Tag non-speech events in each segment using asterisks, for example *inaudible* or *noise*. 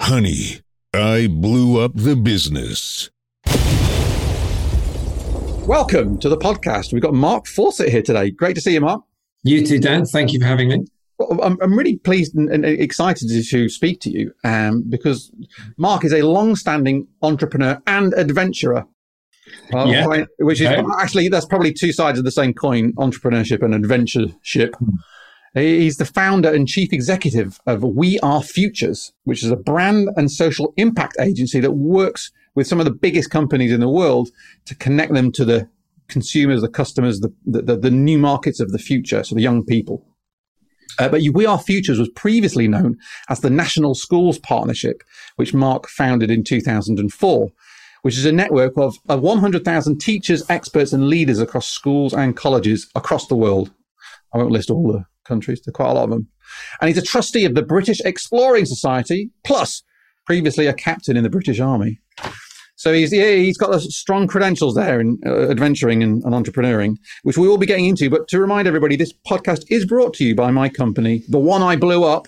Honey, I blew up the business. Welcome to the podcast. We've got Mark Fawcett here today. Great to see you, Mark. You too, Dan. Thank you for having me. Well, I'm, I'm really pleased and, and excited to speak to you um, because Mark is a long-standing entrepreneur and adventurer. Uh, Yeah. Which is Okay. actually that's probably two sides of the same coin: entrepreneurship and adventureship. He's the founder and chief executive of We Are Futures, which is a brand and social impact agency that works with some of the biggest companies in the world to connect them to the consumers, the customers, the, the, the new markets of the future, so the young people. Uh, but We Are Futures was previously known as the National Schools Partnership, which Mark founded in 2004, which is a network of uh, 100,000 teachers, experts, and leaders across schools and colleges across the world. I won't list all the countries, there quite a lot of them. And he's a trustee of the British Exploring Society, plus previously a captain in the British Army. So he's yeah, he's got strong credentials there in uh, adventuring and, and entrepreneuring, which we will be getting into. But to remind everybody, this podcast is brought to you by my company, the one I blew up,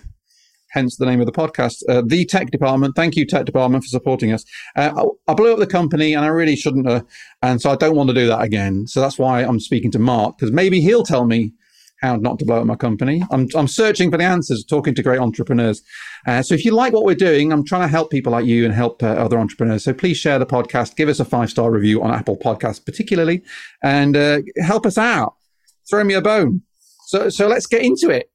hence the name of the podcast, uh, the Tech Department. Thank you, Tech Department, for supporting us. Uh, I, I blew up the company, and I really shouldn't, have, and so I don't want to do that again. So that's why I'm speaking to Mark because maybe he'll tell me how not to blow up my company. I'm, I'm searching for the answers, talking to great entrepreneurs. Uh, so if you like what we're doing, I'm trying to help people like you and help uh, other entrepreneurs. So please share the podcast, give us a five star review on Apple Podcasts, particularly, and uh, help us out. Throw me a bone. So so let's get into it.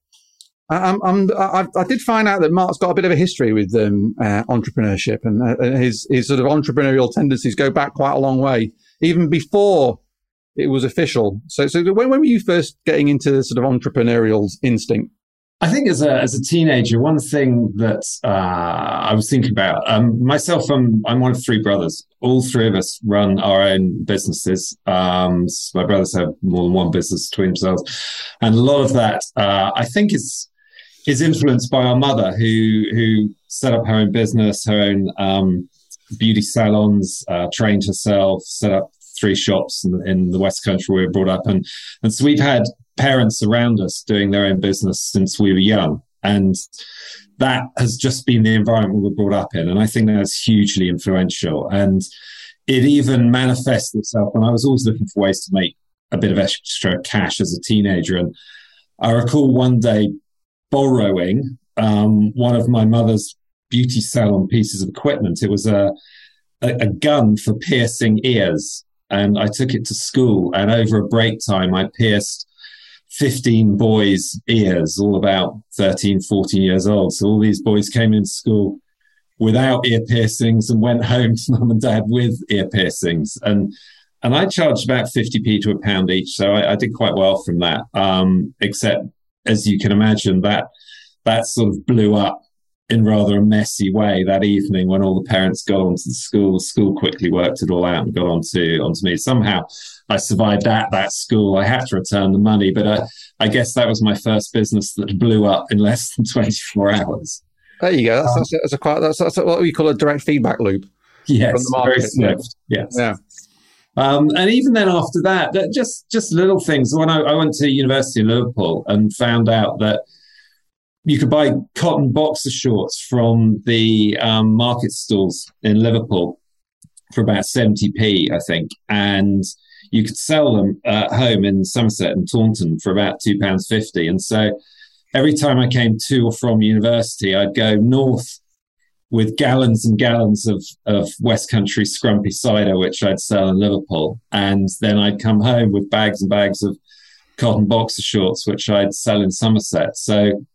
I'm, I'm, I, I did find out that Mark's got a bit of a history with um, uh, entrepreneurship, and uh, his his sort of entrepreneurial tendencies go back quite a long way, even before it was official. So, so when, when were you first getting into the sort of entrepreneurial instinct? I think as a as a teenager, one thing that uh, I was thinking about um, myself, I'm I'm one of three brothers. All three of us run our own businesses. Um, so my brothers have more than one business between themselves, and a lot of that uh, I think is is influenced by our mother, who who set up her own business, her own um, beauty salons, uh, trained herself, set up three shops in, in the West Country where we were brought up, and and so we've had parents around us doing their own business since we were young, and that has just been the environment we were brought up in, and I think that's hugely influential, and it even manifests itself. And I was always looking for ways to make a bit of extra cash as a teenager, and I recall one day borrowing um, one of my mother's beauty salon pieces of equipment. It was a, a, a gun for piercing ears. And I took it to school. And over a break time, I pierced 15 boys' ears, all about 13, 14 years old. So all these boys came into school without ear piercings and went *laughs* home to mum and dad with ear piercings. And and I charged about 50p to a pound each. So I, I did quite well from that. Um, except as you can imagine, that that sort of blew up in rather a messy way that evening when all the parents got onto the school. School quickly worked it all out and got onto onto me. Somehow I survived at that school. I had to return the money, but I, I guess that was my first business that blew up in *laughs* less than 24 hours. There you go. That's, that's, that's a quite that's, that's what we call a direct feedback loop. Yes, From the very swift. Yes. Yeah. Um, and even then, after that, that just just little things. When I, I went to university in Liverpool and found out that you could buy cotton boxer shorts from the um, market stalls in Liverpool for about 70p, I think. And you could sell them at home in Somerset and Taunton for about £2.50. And so every time I came to or from university, I'd go north with gallons and gallons of, of West Country scrumpy cider, which I'd sell in Liverpool. And then I'd come home with bags and bags of cotton boxer shorts, which I'd sell in Somerset. So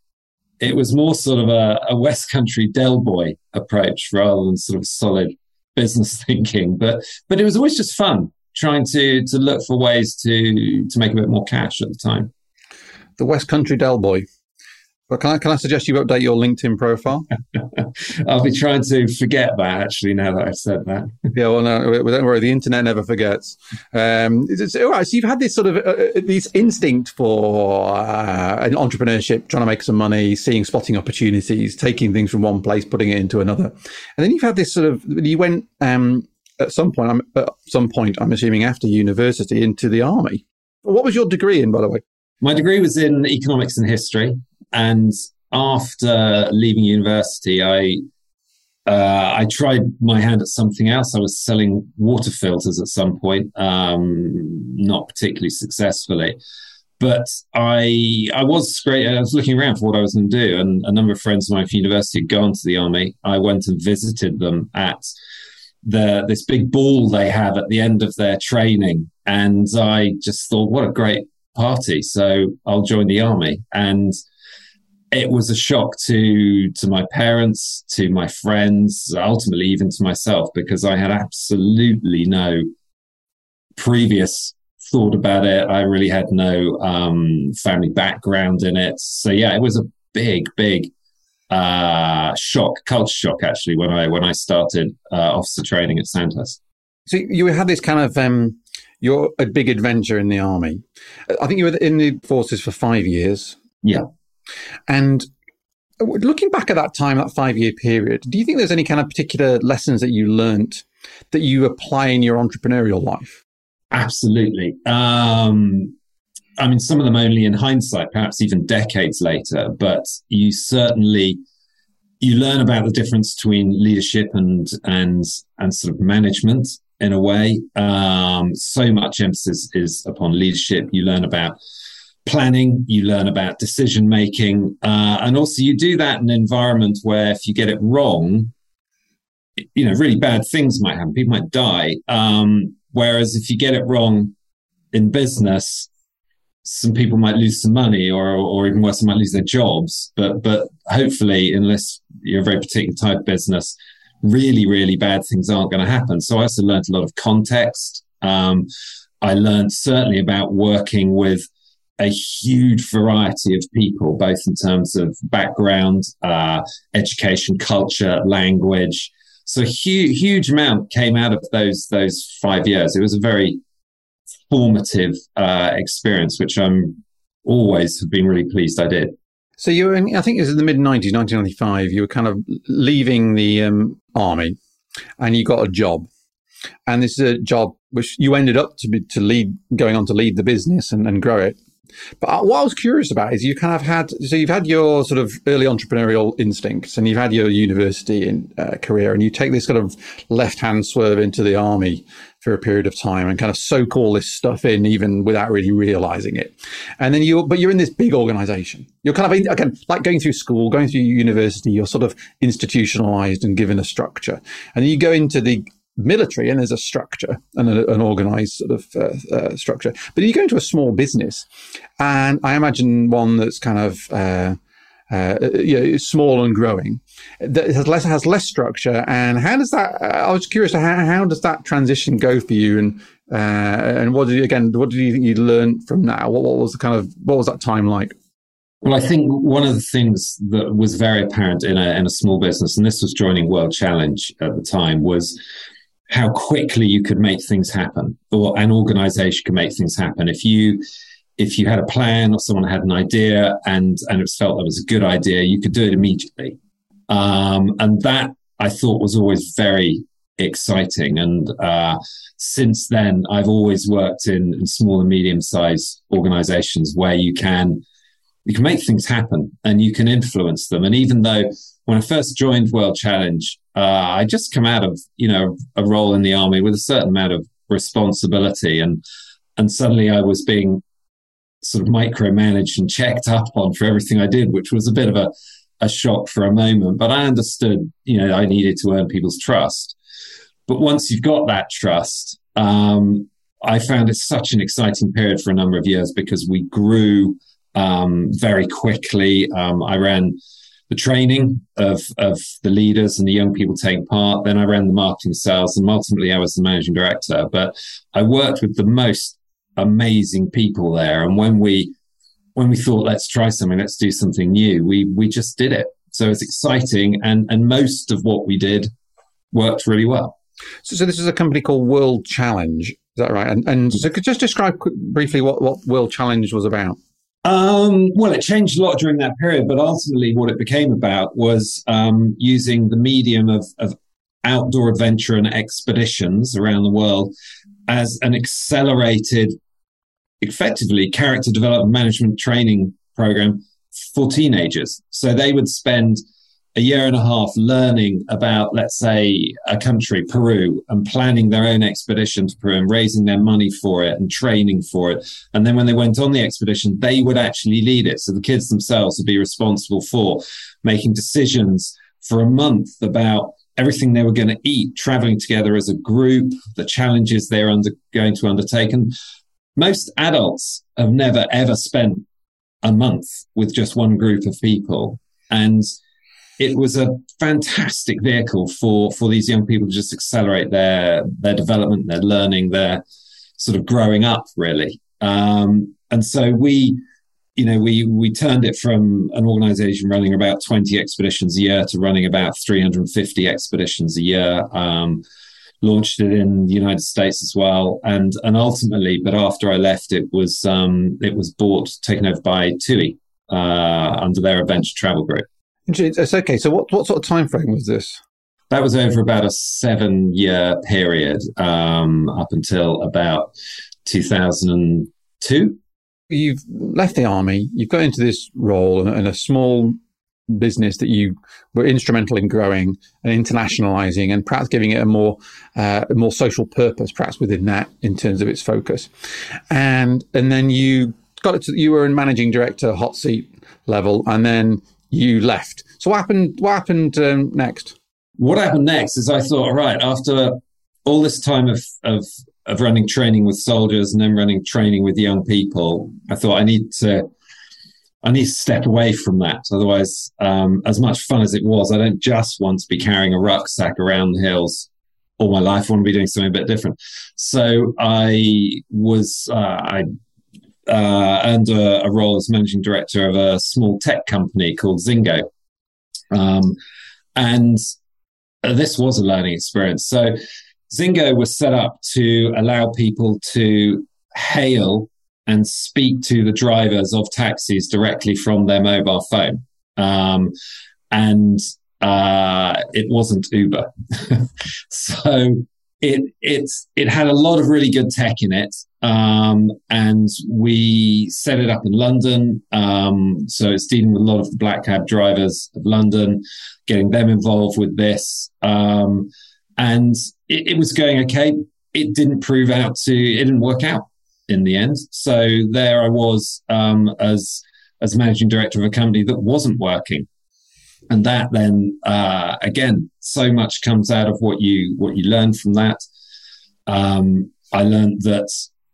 it was more sort of a, a West Country Del Boy approach rather than sort of solid business *laughs* thinking. But but it was always just fun trying to to look for ways to to make a bit more cash at the time. The West Country Del Boy. But can I, can I suggest you update your LinkedIn profile? *laughs* I'll be trying to forget that actually now that I've said that. *laughs* yeah, well, no, don't worry. The internet never forgets. Um, it's, all right. So you've had this sort of uh, uh, this instinct for uh, an entrepreneurship, trying to make some money, seeing, spotting opportunities, taking things from one place, putting it into another, and then you've had this sort of. You went um, at some point. I'm at some point. I'm assuming after university into the army. What was your degree in, by the way? My degree was in economics and history. And after leaving university, I uh, I tried my hand at something else. I was selling water filters at some point, um, not particularly successfully. But I I was great. I was looking around for what I was going to do, and a number of friends of mine from university had gone to the army. I went and visited them at the this big ball they have at the end of their training, and I just thought, what a great party! So I'll join the army, and it was a shock to to my parents, to my friends, ultimately even to myself, because I had absolutely no previous thought about it. I really had no um, family background in it. So yeah, it was a big, big uh, shock, culture shock actually when I when I started uh, officer training at Sandhurst. So you had this kind of um, you're a big adventure in the army. I think you were in the forces for five years. Yeah. And looking back at that time, that five year period, do you think there's any kind of particular lessons that you learned that you apply in your entrepreneurial life? Absolutely. Um, I mean, some of them only in hindsight, perhaps even decades later, but you certainly you learn about the difference between leadership and and and sort of management in a way. Um, so much emphasis is upon leadership. You learn about planning, you learn about decision making, uh, and also you do that in an environment where if you get it wrong, you know, really bad things might happen. People might die. Um, whereas if you get it wrong in business, some people might lose some money, or or even worse, they might lose their jobs. But but hopefully, unless you're a very particular type of business, really really bad things aren't going to happen. So I also learned a lot of context. Um, I learned certainly about working with a huge variety of people, both in terms of background, uh, education, culture, language. So huge, huge amount came out of those those five years. It was a very formative uh, experience, which I'm always have been really pleased I did. So you were, in, I think it was in the mid '90s, 1995. You were kind of leaving the um, army, and you got a job. And this is a job which you ended up to be to lead, going on to lead the business and, and grow it. But uh, what I was curious about is you kind of had so you've had your sort of early entrepreneurial instincts and you've had your university in, uh, career and you take this kind of left hand swerve into the army for a period of time and kind of soak all this stuff in even without really realizing it. And then you but you're in this big organization. You're kind of in, again like going through school, going through university. You're sort of institutionalized and given a structure, and then you go into the military and there's a structure and an organized sort of uh, uh, structure. But you go into a small business, and I imagine one that's kind of uh, uh, you know, small and growing that has less has less structure. And how does that? I was curious. How, how does that transition go for you? And uh, and what did you again? What did you think you learned from that? What, what was the kind of what was that time like? Well, I think one of the things that was very apparent in a, in a small business, and this was joining World Challenge at the time, was how quickly you could make things happen or an organization could make things happen. If you, if you had a plan or someone had an idea and, and it felt that was a good idea, you could do it immediately. Um, and that I thought was always very exciting. And uh, since then, I've always worked in, in small and medium sized organizations where you can you can make things happen and you can influence them. And even though when I first joined World Challenge, uh, I just come out of you know a role in the army with a certain amount of responsibility, and and suddenly I was being sort of micromanaged and checked up on for everything I did, which was a bit of a a shock for a moment. But I understood, you know, I needed to earn people's trust. But once you've got that trust, um, I found it such an exciting period for a number of years because we grew um, very quickly. Um, I ran the training of, of the leaders and the young people taking part. Then I ran the marketing sales and ultimately I was the managing director. But I worked with the most amazing people there. And when we when we thought let's try something, let's do something new, we we just did it. So it's exciting and and most of what we did worked really well. So, so this is a company called World Challenge. Is that right? And, and mm. so could just describe briefly what, what World Challenge was about? Um, well, it changed a lot during that period, but ultimately, what it became about was um, using the medium of, of outdoor adventure and expeditions around the world as an accelerated, effectively character development management training program for teenagers. So they would spend a year and a half learning about, let's say, a country, Peru, and planning their own expedition to Peru and raising their money for it and training for it. And then when they went on the expedition, they would actually lead it. So the kids themselves would be responsible for making decisions for a month about everything they were going to eat, traveling together as a group, the challenges they're under, going to undertake. And most adults have never ever spent a month with just one group of people. And it was a fantastic vehicle for, for these young people to just accelerate their, their development, their learning, their sort of growing up, really. Um, and so we, you know, we we turned it from an organization running about 20 expeditions a year to running about 350 expeditions a year. Um, launched it in the United States as well, and and ultimately, but after I left, it was um, it was bought, taken over by TUI uh, under their adventure travel group. It's okay. So, what what sort of time frame was this? That was over about a seven year period, um, up until about 2002 you've left the army, you've got into this role in a small business that you were instrumental in growing and internationalizing and perhaps giving it a more uh, a more social purpose perhaps within that in terms of its focus and and then you got it to, you were in managing director hot seat level and then you left so what happened what happened um, next what happened next is i thought all right after all this time of of of running training with soldiers and then running training with young people, I thought I need to I need to step away from that. Otherwise, um, as much fun as it was, I don't just want to be carrying a rucksack around the hills all my life. I want to be doing something a bit different. So I was uh, I uh, earned a, a, role as managing director of a small tech company called Zingo, um, and this was a learning experience. So Zingo was set up to allow people to hail and speak to the drivers of taxis directly from their mobile phone. Um, and uh, it wasn't Uber. *laughs* so it it's it had a lot of really good tech in it. Um, and we set it up in London. Um, so it's dealing with a lot of the black cab drivers of London, getting them involved with this. Um, and it, it was going okay. It didn't prove out to, it didn't work out in the end. So there I was um, as as managing director of a company that wasn't working, and that then uh, again, so much comes out of what you what you learn from that. Um, I learned that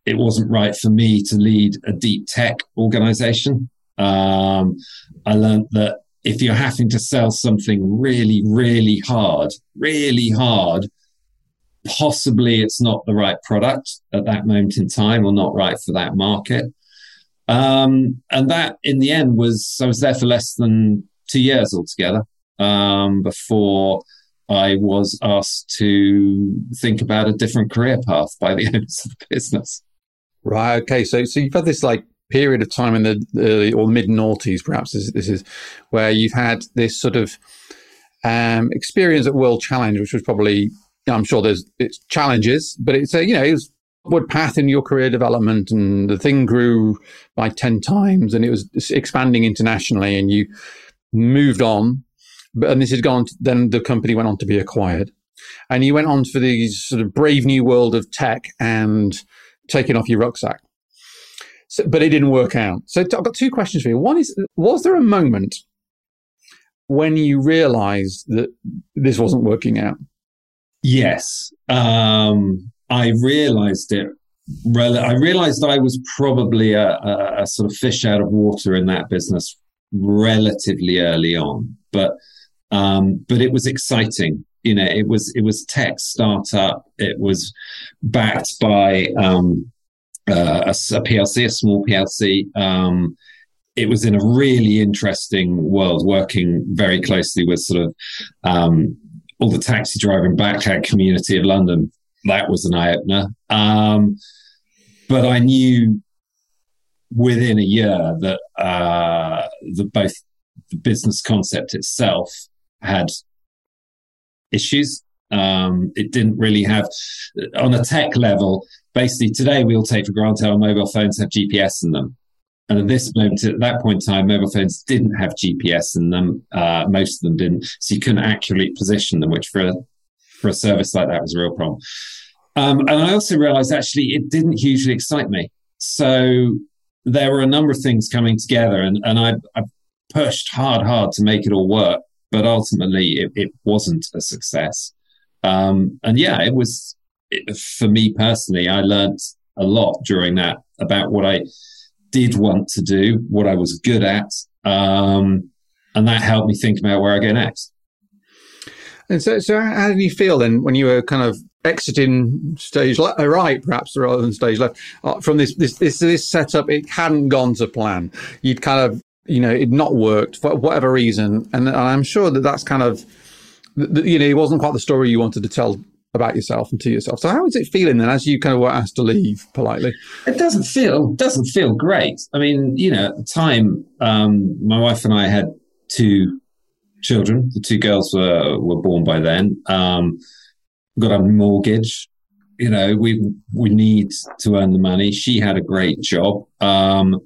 it wasn't right for me to lead a deep tech organization. Um, I learned that if you're having to sell something really, really hard, really hard, possibly it's not the right product at that moment in time or not right for that market. Um, and that in the end was, I was there for less than two years altogether um, before I was asked to think about a different career path by the *laughs* owners of the business. Right. Okay. So, so you've had this like period of time in the early or mid noughties, perhaps this, this, is where you've had this sort of um, experience at World Challenge, which was probably I'm sure there's it's challenges, but it's a you know it was upward path in your career development, and the thing grew by ten times, and it was expanding internationally, and you moved on. But and this has gone. Then the company went on to be acquired, and you went on for the sort of brave new world of tech and taking off your rucksack. So, but it didn't work out. So I've got two questions for you. One is, was there a moment when you realized that this wasn't working out? Yes. Um, I realized it. I realized I was probably a, a, a, sort of fish out of water in that business relatively early on, but um, but it was exciting. You know, it was it was tech startup. It was backed by um, uh, a, a, PLC, a small PLC. Um, it was in a really interesting world, working very closely with sort of um, all the taxi driving backhand community of London. That was an eye opener. Um, but I knew within a year that uh, the, both the business concept itself had issues. Um, it didn't really have, on a tech level, basically today we all take for granted our mobile phones have GPS in them. And at this moment, at that point in time, mobile phones didn't have GPS in them. Uh, most of them didn't, so you couldn't accurately position them, which for a, for a service like that was a real problem. Um, and I also realized actually it didn't hugely excite me. So there were a number of things coming together, and, and I, I pushed hard, hard to make it all work. But ultimately, it, it wasn't a success. Um, and yeah, it was it, for me personally. I learned a lot during that about what I did want to do, what I was good at, um, and that helped me think about where I go next. And so, so how did you feel then when you were kind of exiting stage le- uh, right, perhaps rather than stage left uh, from this, this this this setup? It hadn't gone to plan. You'd kind of you know it not worked for whatever reason, and, and I'm sure that that's kind of you know it wasn't quite the story you wanted to tell about yourself and to yourself. So how is it feeling then as you kind of were asked to leave politely? It doesn't feel doesn't feel great. I mean, you know, at the time, um, my wife and I had two children. The two girls were were born by then. Um, got a mortgage. You know, we we need to earn the money. She had a great job, um,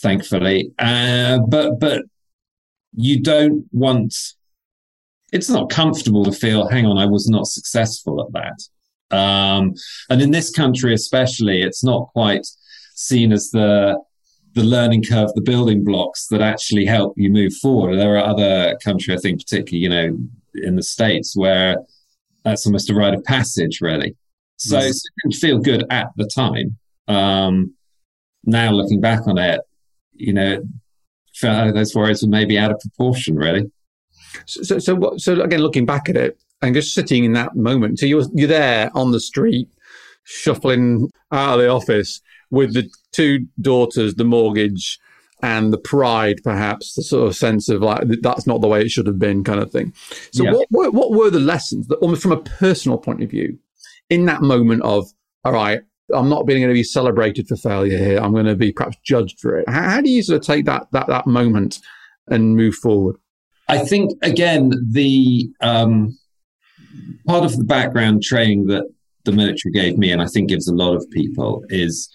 thankfully. Uh, but but you don't want it's not comfortable to feel, hang on, I was not successful at that. Um, and in this country, especially, it's not quite seen as the the learning curve, the building blocks that actually help you move forward. There are other countries, I think, particularly, you know, in the States where that's almost a rite of passage, really. So yes. it didn't feel good at the time. Um, now looking back on it, you know, those worries were maybe out of proportion, really. So, so, what, so again, looking back at it and just sitting in that moment, so you're you're there on the street, shuffling out of the office with the two daughters, the mortgage, and the pride, perhaps the sort of sense of like that's not the way it should have been, kind of thing. So, yeah. what, what what were the lessons that, almost from a personal point of view, in that moment of all right, I'm not being going to be celebrated for failure here. I'm going to be perhaps judged for it. How, how do you sort of take that that that moment and move forward? I think again the um, part of the background training that the military gave me, and I think gives a lot of people, is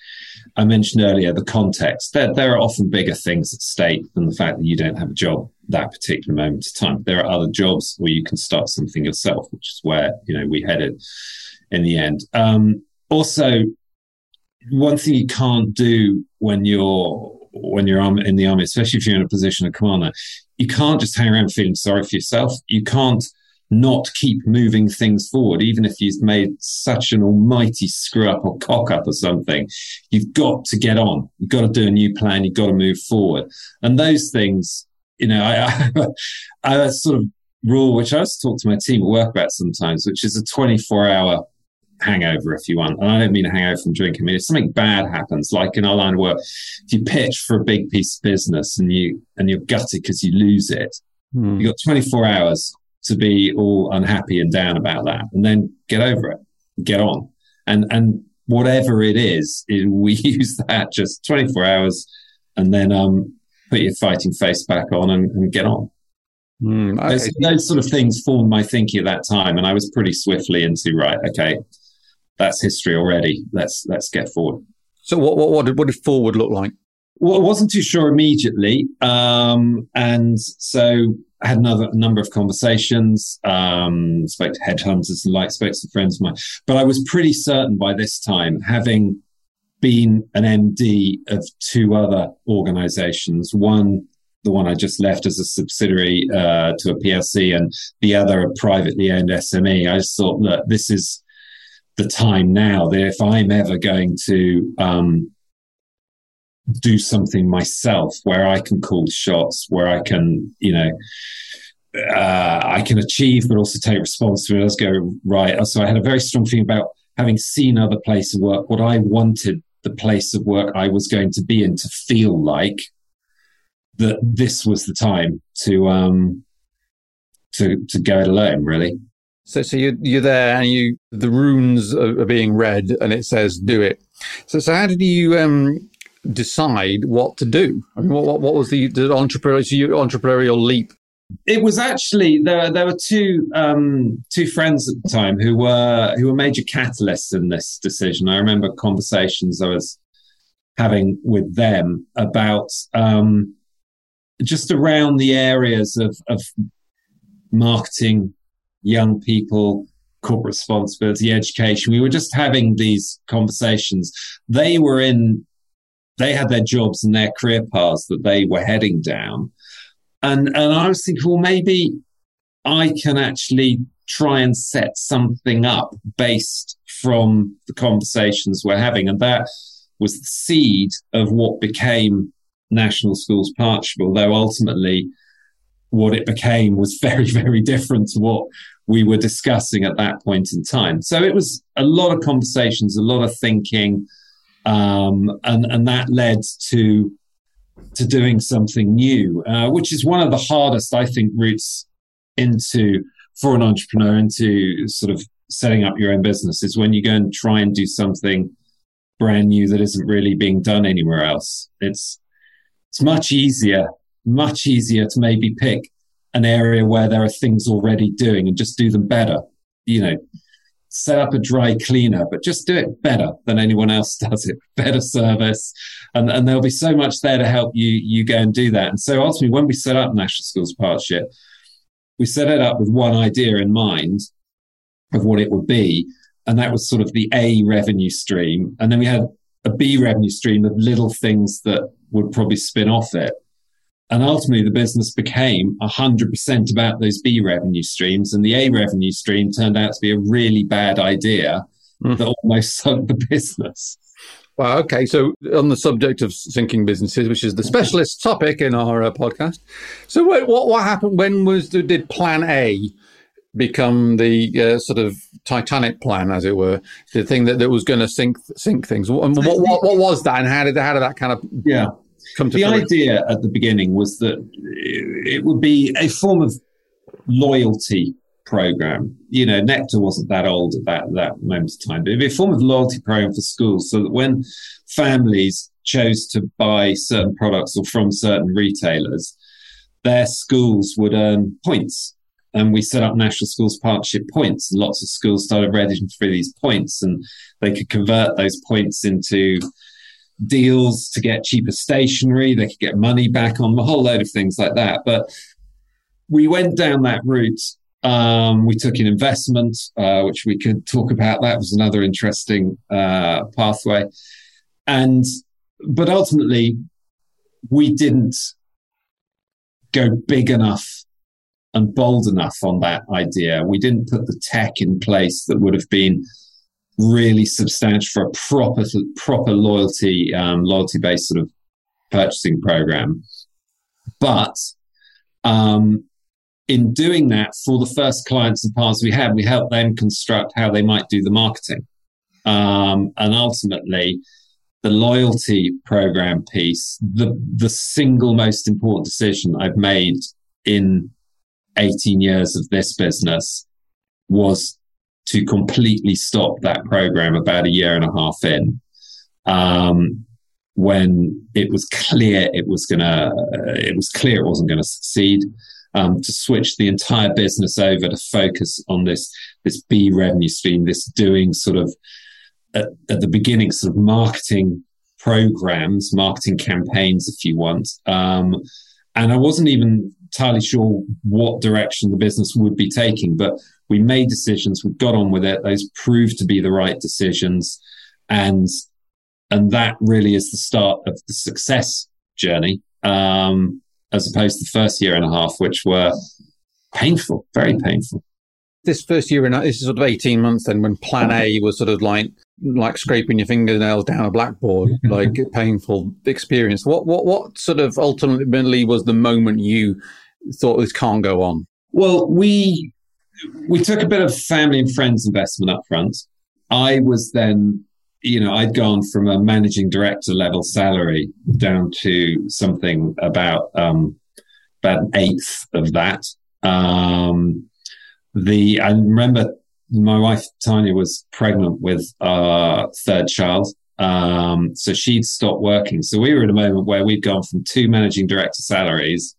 I mentioned earlier the context. There, there are often bigger things at stake than the fact that you don't have a job that particular moment of time. There are other jobs where you can start something yourself, which is where you know we headed in the end. Um, also, one thing you can't do when you're when you're in the army, especially if you're in a position of commander, you can't just hang around feeling sorry for yourself. You can't not keep moving things forward, even if you've made such an almighty screw up or cock up or something. You've got to get on. You've got to do a new plan. You've got to move forward. And those things, you know, I, *laughs* I, I sort of rule, which I also talk to my team at work about sometimes, which is a 24 hour hangover if you want. And I don't mean a hangover from drinking. I mean, if something bad happens, like in our line of work, if you pitch for a big piece of business and you and you're gutted because you lose it, mm. you've got 24 hours to be all unhappy and down about that, and then get over it, get on, and and whatever it is, *laughs* it, we use that just 24 hours, and then um put your fighting face back on and, and get on. Mm, those, those, sort of things formed my thinking at that time, and I was pretty swiftly into right. Okay, that's history already. Let's let's get forward. So what what what did, what did forward look like? Well, I wasn't too sure immediately, um, and so I had another number of conversations. Um, spoke to headhunters and like spoke to friends of mine, but I was pretty certain by this time, having been an MD of two other organisations, one the one I just left as a subsidiary uh, to a PLC, and the other a privately owned SME. I just thought, look, this is the time now that if I'm ever going to um, do something myself where I can call shots, where I can, you know, uh, I can achieve, but also take responsibility. Let's go right. So I had a very strong feeling about having seen other places of work, what I wanted the place of work I was going to be in to feel like that this was the time to um to to go it alone, really. So, so you're, you're there and you, the runes are, are, being read and it says do it. So, so how did you, um, decide what to do? I mean, what, what, what was the, the entrepreneurial, entrepreneurial leap? It was actually there. There were two um, two friends at the time who were who were major catalysts in this decision. I remember conversations I was having with them about um, just around the areas of, of marketing, young people, corporate responsibility, education. We were just having these conversations. They were in, they had their jobs and their career paths that they were heading down. And, and I was thinking, well, maybe I can actually try and set something up based from the conversations we're having. And that was the seed of what became National Schools Partnership, although ultimately what it became was *laughs* very, very different to what we were discussing at that point in time. So it was a lot of conversations, a lot of thinking, um, and and that led to to doing something new, uh, which is one of the hardest, I think, routes into for an entrepreneur into sort of setting up your own business is when you go and try and do something brand new that isn't really being done anywhere else. It's it's much easier, much easier to maybe pick an area where there are things already doing and just do them better. You know, set up a dry cleaner, but just do it better than anyone else *laughs* does it. Better service, and and there'll be so much there to help you you go and do that. And so ultimately, when we set up National Schools Partnership, we set it up with one idea in mind of what it would be, and that was sort of the A revenue stream, and then we had a B revenue stream of little things that would probably spin off it. And ultimately, the business became 100% about those B revenue streams. And the A revenue stream turned out to be a really bad idea mm. that almost *laughs* sunk the business. Well, okay. So, on the subject of sinking businesses, which is the specialist topic in our uh, podcast, so what, what, what happened? When was the, did Plan A become the uh, sort of Titanic plan, as it were, the thing that, that was going to sink sink things? What, what, what, what was that, and how did how did that kind of yeah come to the fruition? idea at the beginning was that it would be a form of loyalty program. You know, Nectar wasn't that old at that, that moment of time, but it'd be a form of loyalty program for schools so that when families chose to buy certain products or from certain retailers, their schools would earn points. And we set up National Schools Partnership points. And lots of schools started registering for these points, and they could convert those points into deals to get cheaper stationery. They could get money back on a whole load of things like that. But we went down that route. Um, we took an investment, uh, which we could talk about. That was another interesting uh, pathway. And, but ultimately, we didn't go big enough and bold enough on that idea. We didn't put the tech in place that would have been really substantial for a proper proper loyalty um, loyalty based sort of purchasing program. But um, in doing that, for the first clients and partners we had, we helped them construct how they might do the marketing, um, and ultimately. The loyalty program piece, the the single most important decision I've made in 18 years of this business was to completely stop that program about a year and a half in. Um, when it was clear it was gonna, it was clear it wasn't going to succeed. Um, to switch the entire business over to focus on this this B revenue stream, this doing sort of at, at the beginning sort of marketing programs, marketing campaigns, if you want. Um, and I wasn't even entirely sure what direction the business would be taking, but we made decisions, we got on with it. Those proved to be the right decisions. And, and that really is the start of the success journey, um, as opposed to the first year and a half, which were painful, very painful. This first year and this is sort of 18 months then when plan A was sort of like, like scraping your fingernails down a blackboard, *laughs* like a painful experience. What, what, what sort of ultimately was the moment you thought this can't go on? Well, we we took a bit of family and friends investment up front. I was then, you know, I'd gone from a managing director level salary down to something about um, about an eighth of that. Um, the I remember my wife Tanya was pregnant with our third child. Um, so she'd stopped working. So we were in a moment where we'd gone from two managing director salaries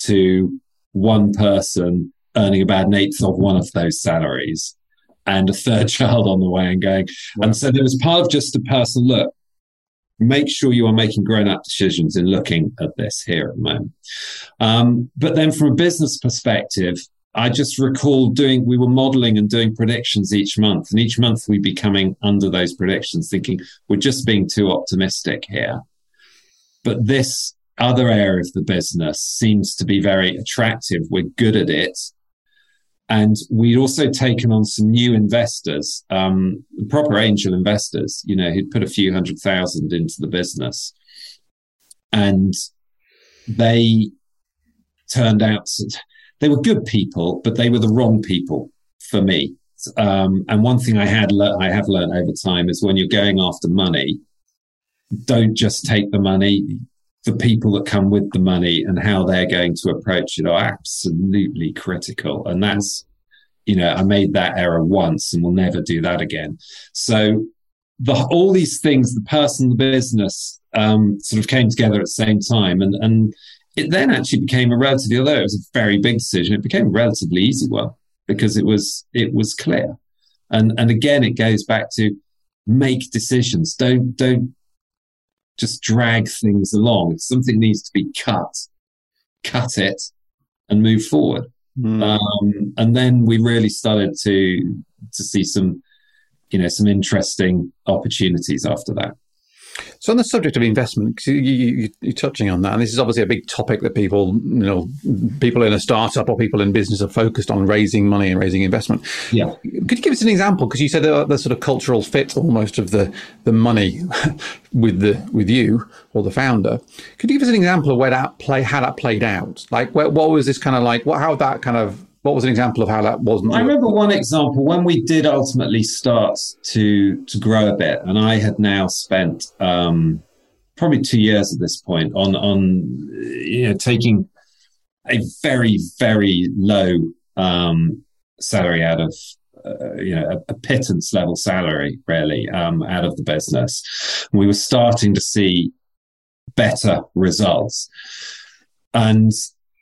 to one person earning about an eighth of one of those salaries and a third *laughs* child on the way and going. And so there was part of just a person look, make sure you are making grown up decisions in looking at this here at the moment. Um, but then from a business perspective, I just recall doing, we were modeling and doing predictions each month. And each month we'd be coming under those predictions, thinking we're just being too optimistic here. But this other area of the business seems to be very attractive. We're good at it. And we'd also taken on some new investors, um, proper angel investors, you know, who'd put a few hundred thousand into the business. And they turned out, they were good people, but they were the wrong people for me. Um, and one thing I had, le- I have learned over time is when you're going after money, don't just take the money. The people that come with the money and how they're going to approach it are absolutely critical. And that's, you know, I made that error once and will never do that again. So the, all these things, the person, the business, um, sort of came together at the same time. And, and it then actually became a relatively, although it was a very big decision, it became a relatively easy one because it was, it was clear. And, and again, it goes back to make decisions. Don't, don't just drag things along. Something needs to be cut, cut it, and move forward. Mm. Um, and then we really started to to see some, you know, some interesting opportunities after that. So on the subject of investment, you, you, you're touching on that, and this is obviously a big topic that people, you know, people in a startup or people in business are focused on raising money and raising investment. Yeah. Could you give us an example? Because you said the, the, sort of cultural fit almost of the the money *laughs* with the with you or the founder. Could you give us an example of where that play how that played out? Like, where, what was this kind of like? What how that kind of what was an example of how that wasn't? I remember one example when we did ultimately start to to grow a bit, and I had now spent um, probably two years at this point on on you know taking a very very low um, salary out of uh, you know a, a, pittance level salary really um, out of the business. We were starting to see better results, and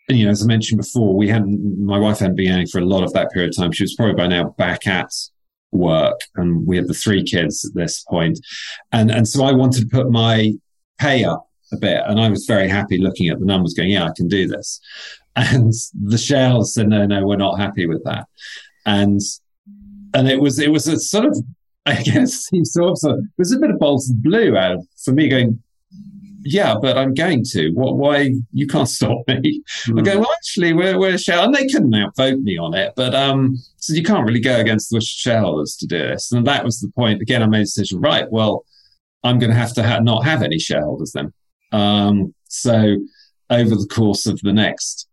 and, you know, as I mentioned before, we hadn't, my wife hadn't been earning for a lot of that period of time. She was probably by now back at work and we had the three kids at this point. And, and so I wanted to put my pay up a bit. And I was very happy looking at the numbers going, yeah, I can do this. And the shareholders said, no, no, we're not happy with that. And, and it was, it was a sort of, *laughs* I guess, sort of, it was a bit of bolts of blue out of, for me going, yeah, but I'm going to. What? Why? You can't *laughs* stop me. Mm. I go, well, actually, we're, we're shareholders. And they couldn't outvote me on it, but um, so you can't really go against the shareholders to do this. And that was the point. Again, I made a decision, right, well, I'm going to have to ha- not have any shareholders then. Um, so over the course of the next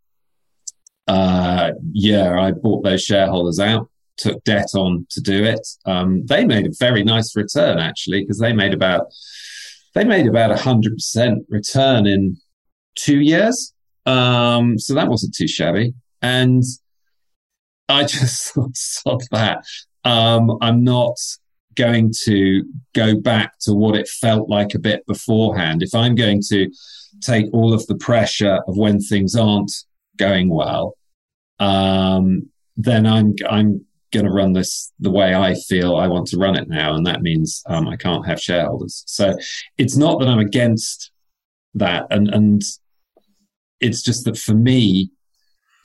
uh, year, I bought those shareholders out, took debt on to do it. Um, they made a very nice return, actually, because they made about they made about a hundred percent return in two years. Um, so that wasn't too shabby. And I *laughs* just thought that. Um, I'm not going to go back to what it felt like a bit beforehand. If I'm going to take all of the pressure of when things aren't going well, um, then I'm I'm going to run this the way I feel I want to run it now. And that means um, I can't have shareholders. So it's not that I'm against that. And, and it's just that for me,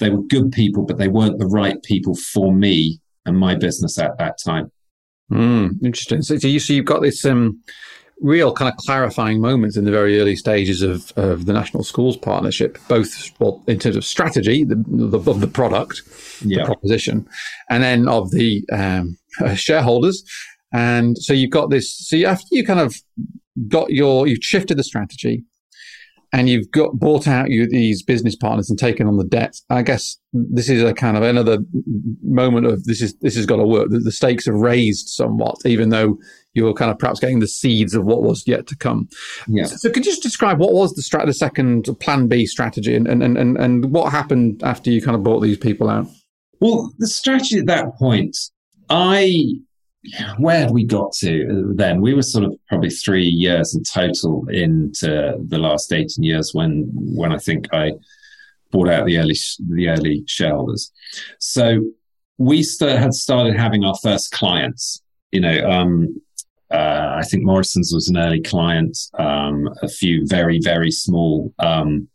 they were good people, but they weren't the right people for me and my business at that time. Mm, interesting. So, so, you, so you've got this um, real kind of clarifying moments in the very early stages of, of the National Schools Partnership, both well, in terms of strategy the, the, of the product, yeah. the proposition, and then of the um, uh, shareholders. And so you've got this. So you, after you kind of got your, you've shifted the strategy, and you've got bought out you, these business partners and taken on the debt. I guess this is a kind of another moment of this is this has got to work. The, the stakes are raised somewhat, even though you're kind of perhaps getting the seeds of what was yet to come. Yeah. So, so could you just describe what was the strat- the second plan B strategy and, and, and, and what happened after you kind of brought these people out? Well, the strategy at that point, I, where had we got to then? We were sort of probably three years in total into the last 18 years when, when I think I bought out the early, the early shareholders. So we st- had started having our first clients you know, um, uh, I think Morrison's was an early client, um, a few very, very small um,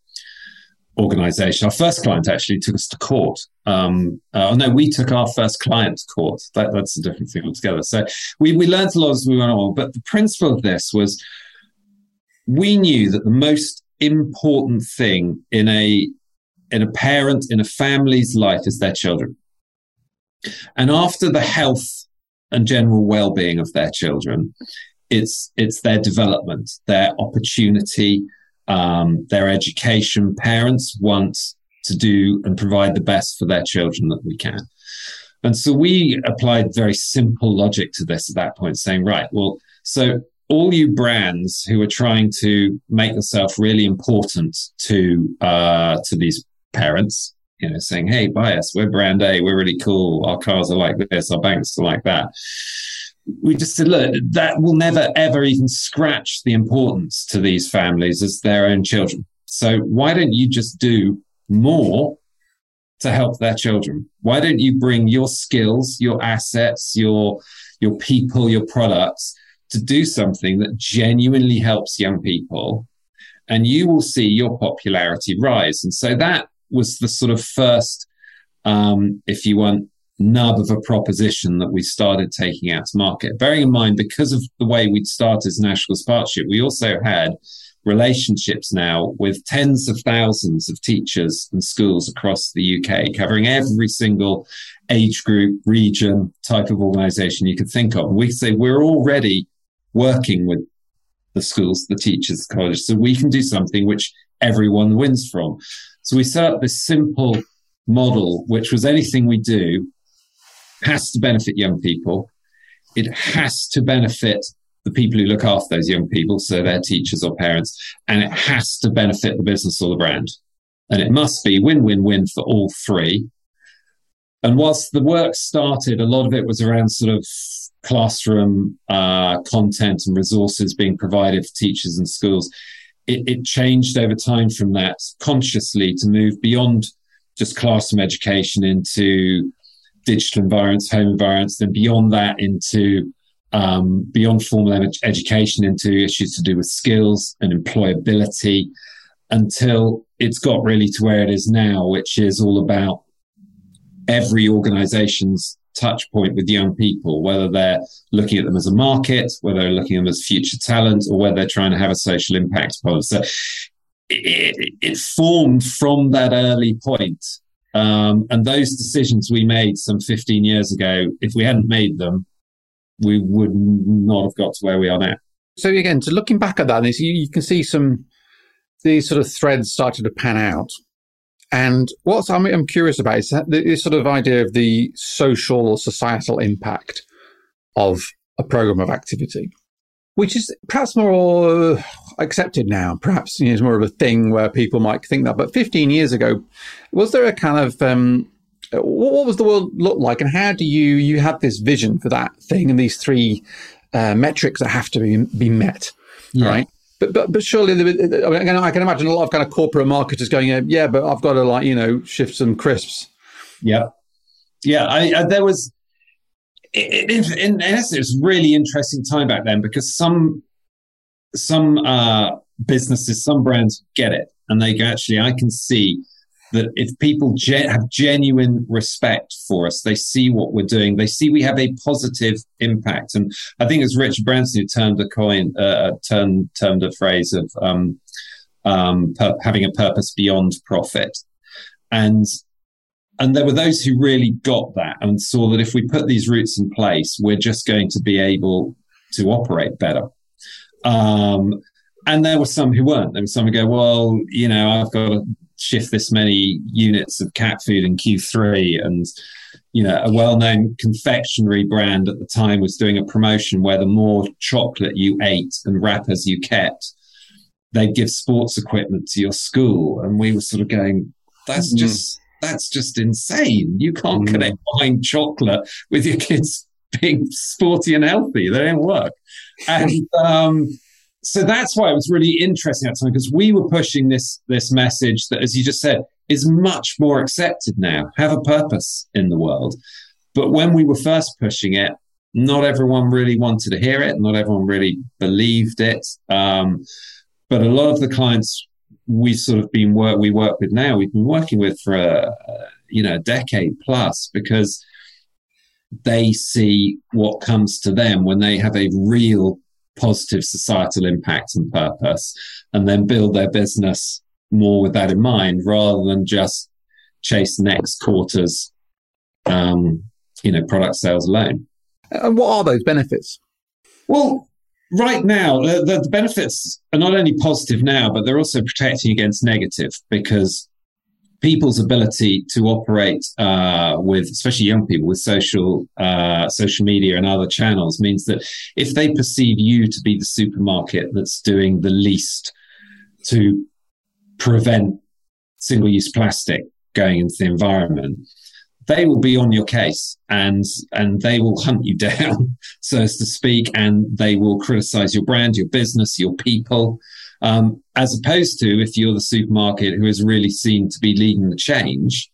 organization. Our first client actually took us to court. Um, uh, no, we took our first client to court. That, that's a different thing altogether. So we, we learned a lot as we went on. But the principle of this was we knew that the most important thing in a in a parent in a family's life is their children. And after the health and general well-being of their children, it's it's their development, their opportunity, um, their education. Parents want to do and provide the best for their children that we can. And so we applied very simple logic to this at that point, saying, right, well, so all you brands who are trying to make yourself really important to uh, to these parents, you know, saying, "Hey, buy us. We're brand A. We're really cool. Our cars are like this. Our banks are like that." We just said, look, that will never ever even scratch the importance to these families as their own children. So why don't you just do more to help their children? Why don't you bring your skills, your assets, your your people, your products to do something that genuinely helps young people? And you will see your popularity rise. And so that was the sort of first, um, if you want, nub of a proposition that we started taking out to market. Bearing in mind, because of the way we'd started as National Partnership, we also had relationships now with tens of thousands of teachers and schools across the UK, covering every single age group, region, type of organization you could think of. We say we're already working with the schools, the teachers, the colleges, so we can do something which everyone wins from. So we set up this simple model, which was anything we do has to benefit young people. It has to benefit the people who look after those young people, so their teachers or parents, and it has to benefit the business or the brand. And it must be win win win for all three. And whilst the work started, a lot of it was around sort of classroom uh, content and resources being provided for teachers and schools. It, it changed over time from that consciously to move beyond just classroom education into digital environments, home environments, then beyond that into um, beyond formal ed- education into issues to do with skills and employability until it's got really to where it is now, which is all about every organization's touch point with young people, whether they're looking at them as a market, whether they're looking at them as future talent, or whether they're trying to have a social impact policy. So it, it formed from that early point um, and those decisions we made some 15 years ago, if we hadn't made them, we would not have got to where we are now. So again, to looking back at that, you, you can see some these sort of threads started to pan out. And what I'm, I'm curious about is this sort of idea of the social or societal impact of a program of activity which is perhaps more accepted now. Perhaps you know, it's more of a thing where people might think that. But 15 years ago, was there a kind of um, what, was the world look like, and how do you you have this vision for that thing and these three uh, metrics that have to be be met, yeah. right? But, but but surely I, mean, I can imagine a lot of kind of corporate marketers going, yeah, but I've got to like you know shift some crisps. Yeah, yeah. I, I there was it, it, in, in essence, it was really interesting time back then because some some uh, businesses, some brands get it, and they go, actually, I can see that if people gen- have genuine respect for us, they see what we're doing, they see we have a positive impact. And I think it's Richard Branson who termed a coin, uh, termed termed a phrase of um, um, per- having a purpose beyond profit. And and there were those who really got that and saw that if we put these routes in place, we're just going to be able to operate better. Um, and there were some who weren't. There were some who go, well, you know, I've got to shift this many units of cat food in Q3. And, you know, a well known confectionery brand at the time was doing a promotion where the more chocolate you ate and wrappers you kept, they'd give sports equipment to your school. And we were sort of going, that's mm. just that's just insane. You can't mm. connect buying chocolate with your kids being sporty and healthy. They don't work. And um, so that's why it was really interesting at time because we were pushing this this message that, as you just said, is much more accepted now. Have a purpose in the world. But when we were first pushing it, Not everyone really wanted to hear it. Not everyone really believed it. Um, but a lot of the clients we sort of been work we work with now, we've been working with for a, you know a decade plus because they see what comes to them when they have a real positive societal impact and purpose, and then build their business more with that in mind rather than just chase next quarter's um, you know product sales alone. And what are those benefits? Well, right now, the, the, benefits are not only positive now, but they're also protecting against negative because people's ability to operate uh, with, especially young people, with social uh, social media and other channels means that if they perceive you to be the supermarket that's doing the least to prevent single-use plastic going into the environment, they will be on your case and and they will hunt you *laughs* down, so as to speak, and they will criticize your brand, your business, your people. Um, as opposed to if you're the supermarket who is really seen to be leading the change,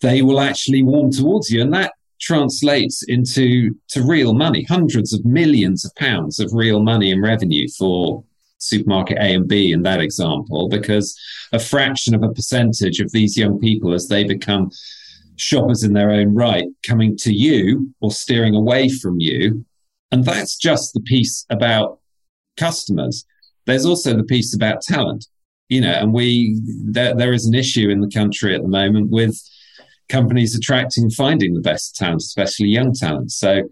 they will actually warm towards you, and that translates into to real money, hundreds of millions of pounds of real money and revenue for supermarket A and B in that example, because a fraction of a percentage of these young people, as they become shoppers in their own right coming to you or steering away from you. And that's just the piece about customers. There's also the piece about talent, you know, and we, there, there is an issue in the country at the moment with companies attracting and finding the best talent, especially young talent. So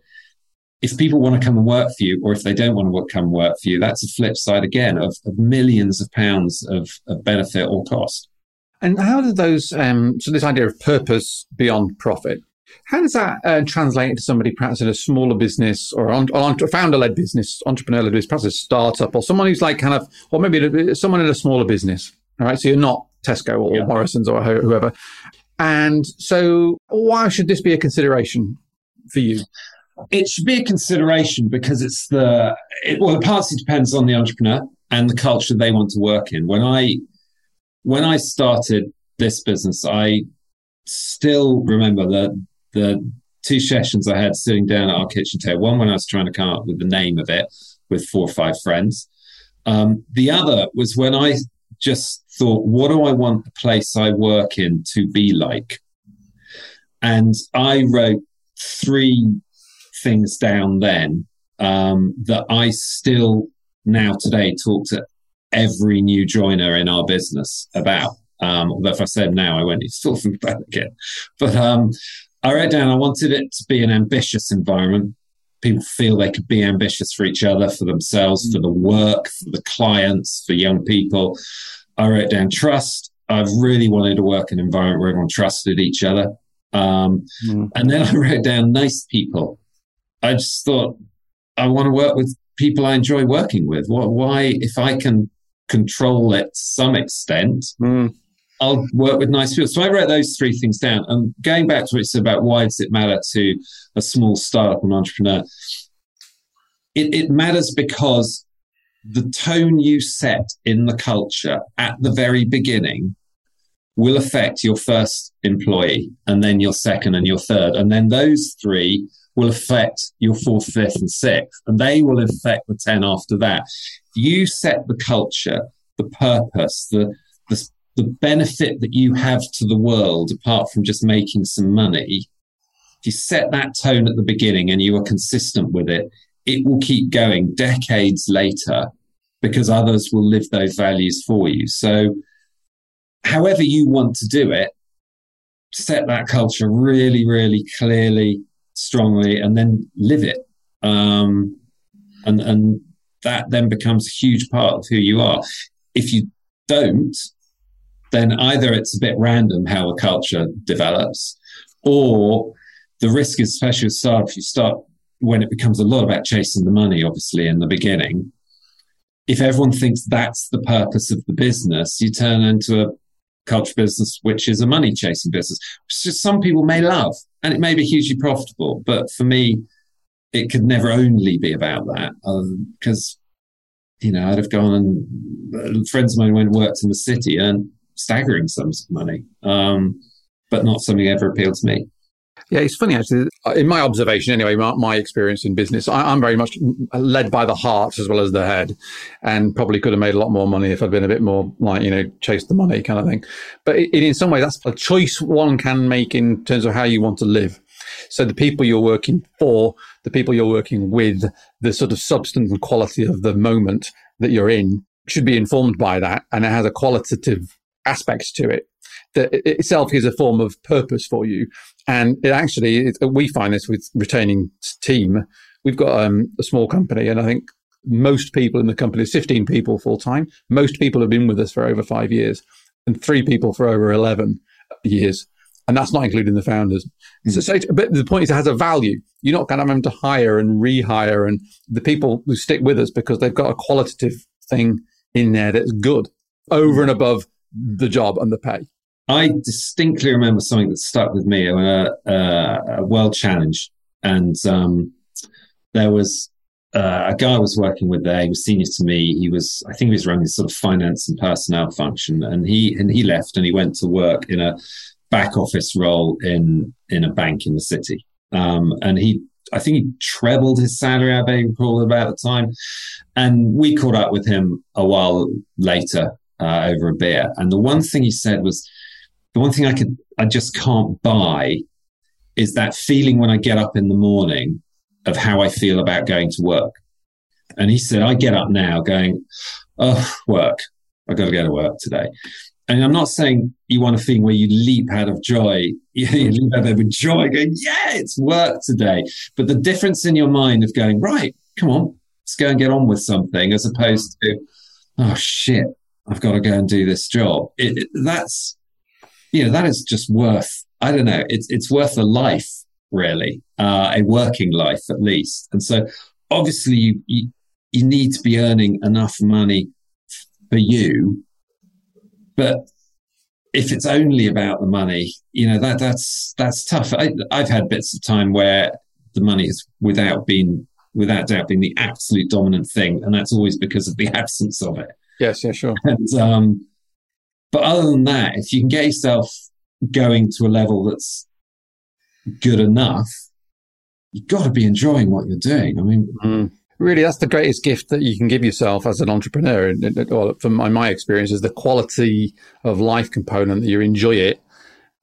if people want to come and work for you, or if they don't want to come and work for you, that's a flip side again of, of millions of pounds of, of benefit or cost. And how do those, um, so this idea of purpose beyond profit, how does that uh, translate into somebody perhaps in a smaller business or on, on founder led business, entrepreneur led business, perhaps a startup or someone who's like kind of, or maybe someone in a smaller business? All right. So you're not Tesco or yeah. Morrison's or whoever. And so why should this be a consideration for you? It should be a consideration because it's the, it, well, it partly depends on the entrepreneur and the culture they want to work in. When I when I started this business, I still remember the the two sessions I had sitting down at our kitchen table. One when I was trying to come up with the name of it with four or five friends. Um, the other was when I just thought, what do I want the place I work in to be like? And I wrote three things down then um, that I still now today talk to every new joiner in our business about. Um, although if I said now, I won't need to talk *laughs* about it again. But um, I wrote down I wanted it to be an ambitious environment. People feel they could be ambitious for each other, for themselves, for the work, for the clients, for young people. I wrote down trust. I've really wanted to work in an environment where everyone trusted each other. Um, mm. And then *laughs* I wrote down nice people. I just thought I want to work with people I enjoy working with. Why, if I can control it to some extent, mm. I'll work with nice people. So I wrote those three things down. And going back to what you said about why does it matter to a small startup and entrepreneur, it, it matters because the tone you set in the culture at the very beginning will affect your first employee and then your second and your third. And then those three will affect your fourth, fifth, and sixth, and they will affect the 10 after that. You set the culture, the purpose, the, the, the benefit that you have to the world, apart from just making some money. If you set that tone at the beginning and you are consistent with it, it will keep going decades later because others will live those values for you. So, however you want to do it, set that culture really, really clearly strongly and then live it. Um, and, and that then becomes a huge part of who you are. If you don't, then either it's a bit random how a culture develops, or the risk is, especially with startups, you start when it becomes a lot about chasing the money, obviously, in the beginning. If everyone thinks that's the purpose of the business, you turn into a culture business, which is a money chasing business, which some people may love and it may be hugely profitable. But for me, it could never only be about that because, you know, I'd have gone and uh, friends of mine went and worked in the city and staggering sums of money, um, but not something ever appealed to me. Yeah, it's funny actually. Uh, in my observation anyway, my, my experience in business, I, am very much led by the heart as well as the head, and probably could have made a lot more money if I'd been a bit more like you know chase the money kind of thing. But it, in some way, that's a choice one can make in terms of how you want to live. So the people you're working for, the people you're working with, the sort of substance and quality of the moment that you're in should be informed by that, and it has a qualitative aspects to it that itself is a form of purpose for you. And it actually, it, we find this with retaining team. We've got um, a small company, and I think most people in the company, 15 people full time, most people have been with us for over five years, and three people for over 11 years. And that's not including the founders. Mm. So, so, but the point is, it has a value. You're not kind of having to hire and rehire, and the people who stick with us because they've got a qualitative thing in there that's good over and above the job and the pay. I distinctly remember something that stuck with me a, uh, uh, a World Challenge, and um, there was uh, a guy I was working with there. He was senior to me. He was, I think, he was running sort of finance and personnel function, and he and he left and he went to work in a back office role in in a bank in the city. Um, and he, I think, he trebled his salary. I bet probably about the time. And we caught up with him a while later uh, over a beer. And the one thing he said was the one thing I could, mm. I just can't buy is that feeling when I get up in the morning of how I feel about going to work. And he said, I get up now going, oh, work. I've got to go to work today. And I'm not saying you want a thing where you leap out of joy, *laughs* you leap out of joy, going, yeah, it's work today. But the difference in your mind of going, right, come on, let's go and get on with something, as opposed to, oh shit, I've got to go and do this job. It, it, that's you know, that is just worth, I don't know, it's, it's worth a life, really, uh, a working life at least. And so obviously you, you, you need to be earning enough money for you. But if it's only about the money, you know, that, that's, that's tough. I, I've had bits of time where the money has without being, without doubt being the absolute dominant thing. And that's always because of the *laughs* absence of it. Yes, yeah, sure. And, um, but other than that, if you can get yourself going to a level that's good enough, you've got to be enjoying what you're doing. I mean, mm. really, that's the greatest gift that you can give yourself as an entrepreneur. Well, from my, my experience, is the quality of life component that you enjoy it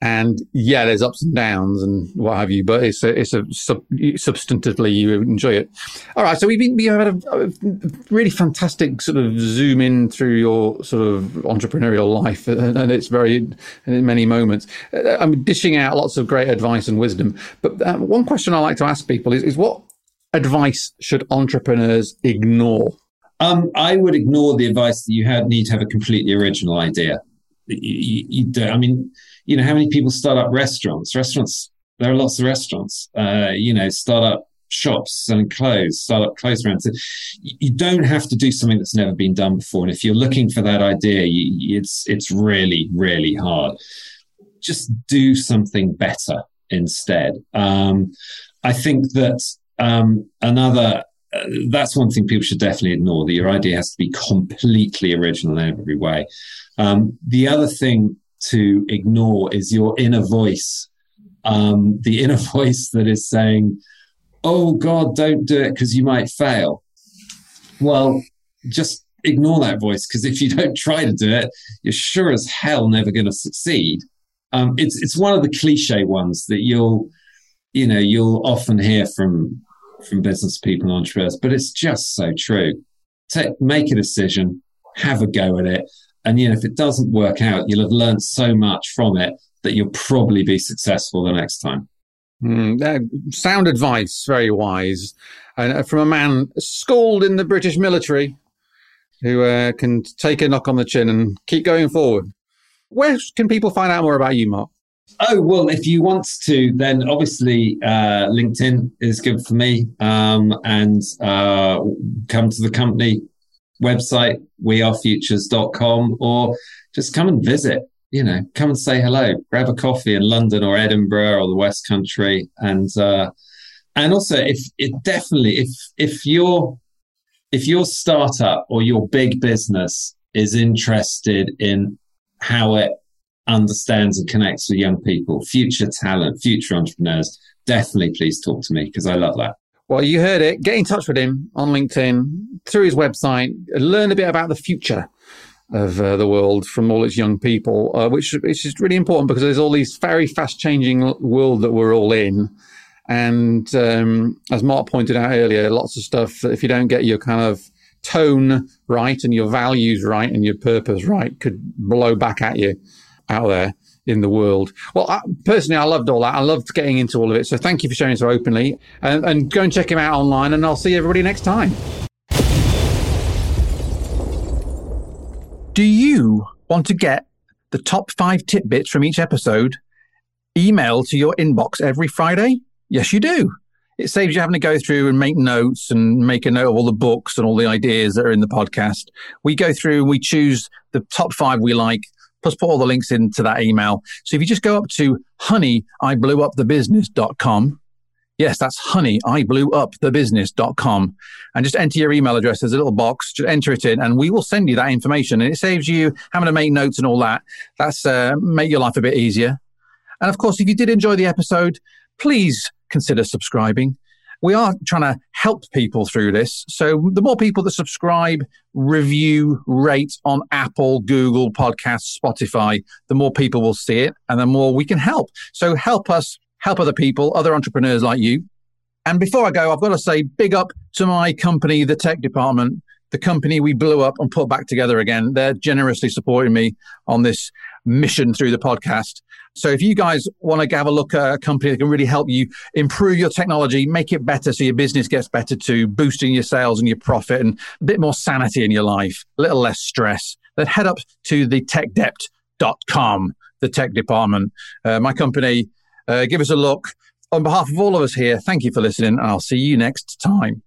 and yeah, there's ups and downs and what have you, but it's a, it's a sub, substantively you enjoy it. All right, so we've been, we had a, a, really fantastic sort of zoom in through your sort of entrepreneurial life, and, and it's very in many moments. Uh, I'm dishing out lots of great advice and wisdom, but uh, one question I like to ask people is, is what advice should entrepreneurs ignore? Um, I would ignore the advice that you had, need to have a completely original idea. You, you, you I mean you know, how many people start up restaurants? Restaurants, there are lots of restaurants, uh, you know, start up shops selling clothes, start up clothes brands. You don't have to do something that's never been done before. And if you're looking for that idea, you, it's, it's really, really hard. Just do something better instead. Um, I think that um, another uh, that's one thing people should definitely ignore that your idea has to be completely original in every way. Um, the other thing to ignore is your inner voice, um, the inner *laughs* voice that is saying, "Oh God, don't do it because you might fail." Well, just ignore that voice because if you don't try to do it, you're sure as hell never going to succeed. Um, it's it's one of the cliche ones that you'll you know you'll often hear from from business people and entrepreneurs, but it's just so true. Take, make a decision, have a go at it, and you know, if it doesn't work out, you'll have learned so much from it that you'll probably be successful the next time. Mm, sound advice, very wise, and uh, from a man schooled in the British military, who uh, can take a knock on the chin and keep going forward. Where can people find out more about you, Mark? Oh well, if you want to, then obviously uh, LinkedIn is good for me, um, and uh, come to the company website, wearefutures.com, or just come and visit. You know, come and say hello, grab a coffee in London or Edinburgh or the West Country, and uh, and also if it definitely if if your if your startup or your big business is interested in how it understands and connects with young people, future talent, future entrepreneurs, definitely please talk to me because I love that. Well, you heard it. Get in touch with him on LinkedIn, through his website, learn a bit about the future of uh, the world from all its young people, uh, which, which is really important because there's all these very fast changing world that we're all in. And um, as Mark pointed out earlier, lots of stuff that if you don't get your kind of tone right and your values right and your purpose right could blow back at you out there in the world. Well, I, personally, I loved all that. I loved getting into all of it. So thank you for sharing so openly. And, and go and check him out online. And I'll see everybody next time. Do you want to get the top five tidbits from each episode emailed to your inbox every Friday? Yes, you do. It saves you having to go through and make notes and make a note of all the books and all the ideas that are in the podcast. We go through and we choose the top five we like plus put all the links into that email. So if you just go up to honeyiblewupthebusiness.com, yes, that's honeyiblewupthebusiness.com, and just enter your email address. There's a little box, just enter it in, and we will send you that information. And it saves you having to make notes and all that. That's uh, make your life a bit easier. And of course, if you did enjoy the episode, please consider subscribing we are trying to help people through this. So the more people that subscribe, review, rate on Apple, Google Podcasts, Spotify, the more people will see it and the more we can help. So help us help other people, other entrepreneurs like you. And before I go, I've got to say big up to my company, the tech department, the company we blew up and put back together again. They're generously supporting me on this mission through the podcast. So if you guys want to have a look at a company that can really help you improve your technology, make it better so your business gets better too, boosting your sales and your profit and a bit more sanity in your life, a little less stress, then head up to the techdept.com, the tech department. Uh, my company, uh, give us a look. On behalf of all of us here, thank you for listening and I'll see you next time.